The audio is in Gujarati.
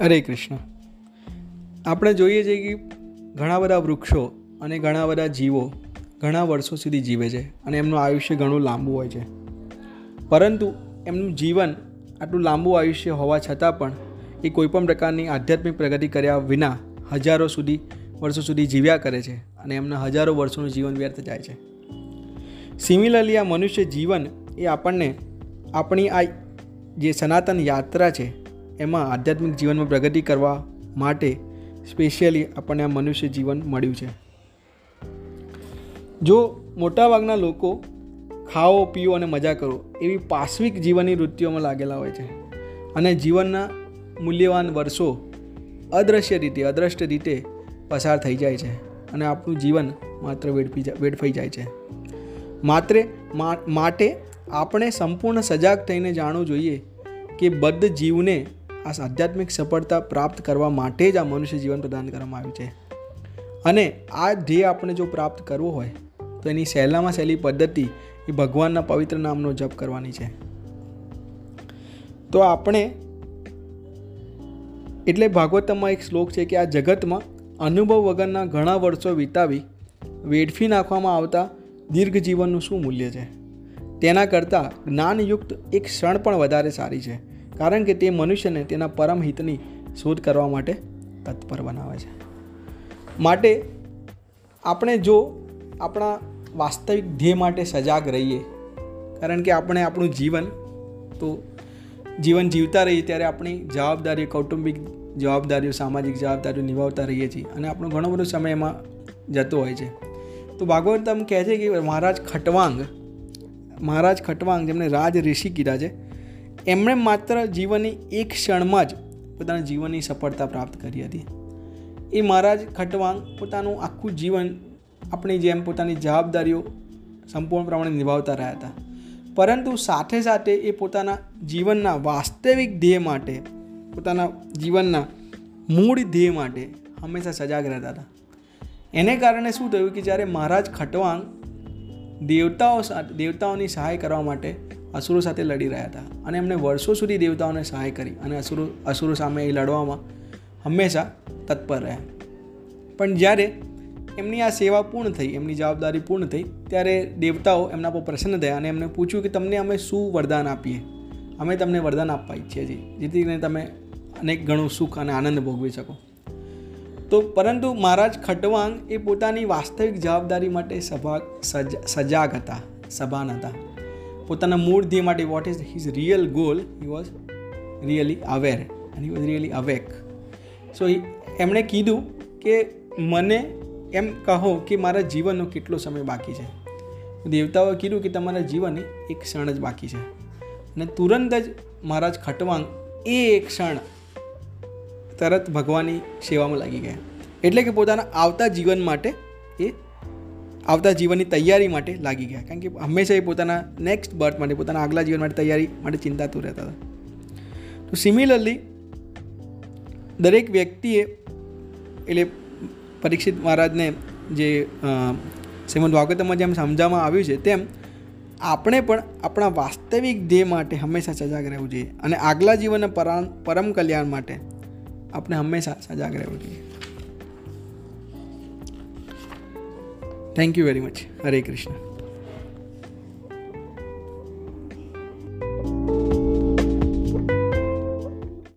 હરે કૃષ્ણ. આપણે જોઈએ છીએ કે ઘણા બધા વૃક્ષો અને ઘણા બધા જીવો ઘણા વર્ષો સુધી જીવે છે અને એમનું આયુષ્ય ઘણું લાંબુ હોય છે. પરંતુ એમનું જીવન આટલું લાંબુ આયુષ્ય હોવા છતાં પણ એ કોઈપણ પ્રકારની આધ્યાત્મિક પ્રગતિ કર્યા વિના હજારો સુધી વર્ષો સુધી જીવ્યા કરે છે અને એમના હજારો વર્ષોનું જીવન વ્યર્થ જાય છે. સિમિલરલી આ મનુષ્ય જીવન એ આપણને આપણી આ જે સનાતન યાત્રા છે એમાં આધ્યાત્મિક જીવનમાં પ્રગતિ કરવા માટે સ્પેશિયલી આપણને આ મનુષ્ય જીવન મળ્યું છે. જો મોટાભાગના લોકો ખાઓ, પીઓ અને મજા કરો, એવી પાશ્વિક જીવનની વૃત્તિઓમાં લાગેલા હોય છે. અને જીવનના મૂલ્યવાન વર્ષો અદૃશ્ય રીતે, અદ્રષ્ટ રીતે પસાર થઈ જાય છે અને આપણું જીવન માત્ર વેડફી વેડફાઈ જાય છે. માત્ર માટે આપણે સંપૂર્ણ સજાગ થઈને જાણવું જોઈએ કે બદ્ધ જીવને આ આધ્યાત્મિક સફળતા પ્રાપ્ત કરવા માટે જ આ મનુષ્ય જીવન પ્રદાન કરવામાં આવ્યું છે. અને આ ધ્યેય આપણે જો પ્રાપ્ત કરવો હોય, તો એની સહેલામાં સહેલી પદ્ધતિ એ ભગવાનના પવિત્ર નામનો જપ કરવાની છે. તો આપણે એટલે ભાગવતમાં એક શ્લોક છે કે આ જગતમાં અનુભવ વગરના ઘણા વર્ષો વિતાવી વેડફી નાખવામાં આવતા દીર્ઘ જીવનનું શું મૂલ્ય છે? તેના કરતાં જ્ઞાનયુક્ત એક ક્ષણ પણ વધારે સારી છે. કારણ કે તે મનુષ્યને તેના પરમ હિતની શોધ કરવા માટે તત્પર બનાવે છે. માટે આપણે જો આપણા વાસ્તવિક ધ્યેય માટે સજાગ રહીએ, કારણ કે આપણે આપણું જીવન તો જીવન જીવતા રહીએ ત્યારે આપણી જવાબદારીઓ, કૌટુંબિક જવાબદારીઓ, સામાજિક જવાબદારીઓ નિભાવતા રહીએ છીએ અને આપણો ઘણો બધો સમય એમાં જતો હોય છે. તો ભાગવતમ કહે છે કે મહારાજ ખટવાંગ મહારાજ ખટવાંગ જેમણે રાજ ઋષિ કીધા છે એમણે માત્ર જીવનની એક ક્ષણમાં જ પોતાના જીવનની સફળતા પ્રાપ્ત કરી હતી. એ મહારાજ ખટવાંગ પોતાનું આખું જીવન આપણી જેમ પોતાની જવાબદારીઓ સંપૂર્ણ પ્રમાણે નિભાવતા રહ્યા હતા. પરંતુ સાથે સાથે એ પોતાના જીવનના વાસ્તવિક ધ્યેય માટે, પોતાના જીવનના મૂળ ધ્યેય માટે હંમેશા સજાગ રહેતા હતા. એને કારણે શું થયું કે જ્યારે મહારાજ ખટવાંગ દેવતાઓ સાથે દેવતાઓની સહાય કરવા માટે અસુરો સાથે લડી રહ્યા હતા અને એમણે વર્ષો સુધી દેવતાઓને સહાય કરી અને અસુરો અસુરો સામે એ લડવામાં હંમેશા તત્પર રહ્યા. પણ જ્યારે એમની આ સેવા પૂર્ણ થઈ, એમની જવાબદારી પૂર્ણ થઈ, ત્યારે દેવતાઓ એમના પર પ્રસન્ન થયા અને એમને પૂછ્યું કે તમને અમે શું વરદાન આપીએ? અમે તમને વરદાન આપવા ઈચ્છીએ છીએ, જેથી કરીને તમે અનેક ઘણું સુખ અને આનંદ ભોગવી શકો. તો પરંતુ મહારાજ ખટવાંગ એ પોતાની વાસ્તવિક જવાબદારી માટે સભા સજ, સજાગ હતા, સભાન હતા. પોતાના મૂળ ધ્યેય માટે what is his real goal he was really aware and he was really awake so એમણે કીધું કે મને એમ કહો કે મારા જીવનનો કેટલો સમય બાકી છે. દેવતાઓએ કીધું કે તમારા જીવનની એક ક્ષણ જ બાકી છે. અને તુરંત જ મહારાજ ખટવાંગ એ એક ક્ષણ તરત ભગવાનની સેવામાં લાગી ગયા. એટલે કે પોતાના આવતા જીવન માટે એ આવતા જીવનની તૈયારી માટે લાગી ગયા. કારણ કે હંમેશા એ પોતાના નેક્સ્ટ બર્થ માટે, પોતાના આગલા જીવન માટે તૈયારી માટે ચિંતાતું રહેતા હતા. તો સિમિલરલી દરેક વ્યક્તિએ, એટલે પરીક્ષિત મહારાજને જે શ્રીમદ ભાગવતમાં જેમ સમજાવવામાં આવ્યું છે, તેમ આપણે પણ આપણા વાસ્તવિક ધ્યેય માટે હંમેશા સજાગ રહેવું જોઈએ. અને આગલા જીવનના પરમ કલ્યાણ માટે આપણે હંમેશા સજાગ રહેવું જોઈએ. Thank you very much. Hare Krishna.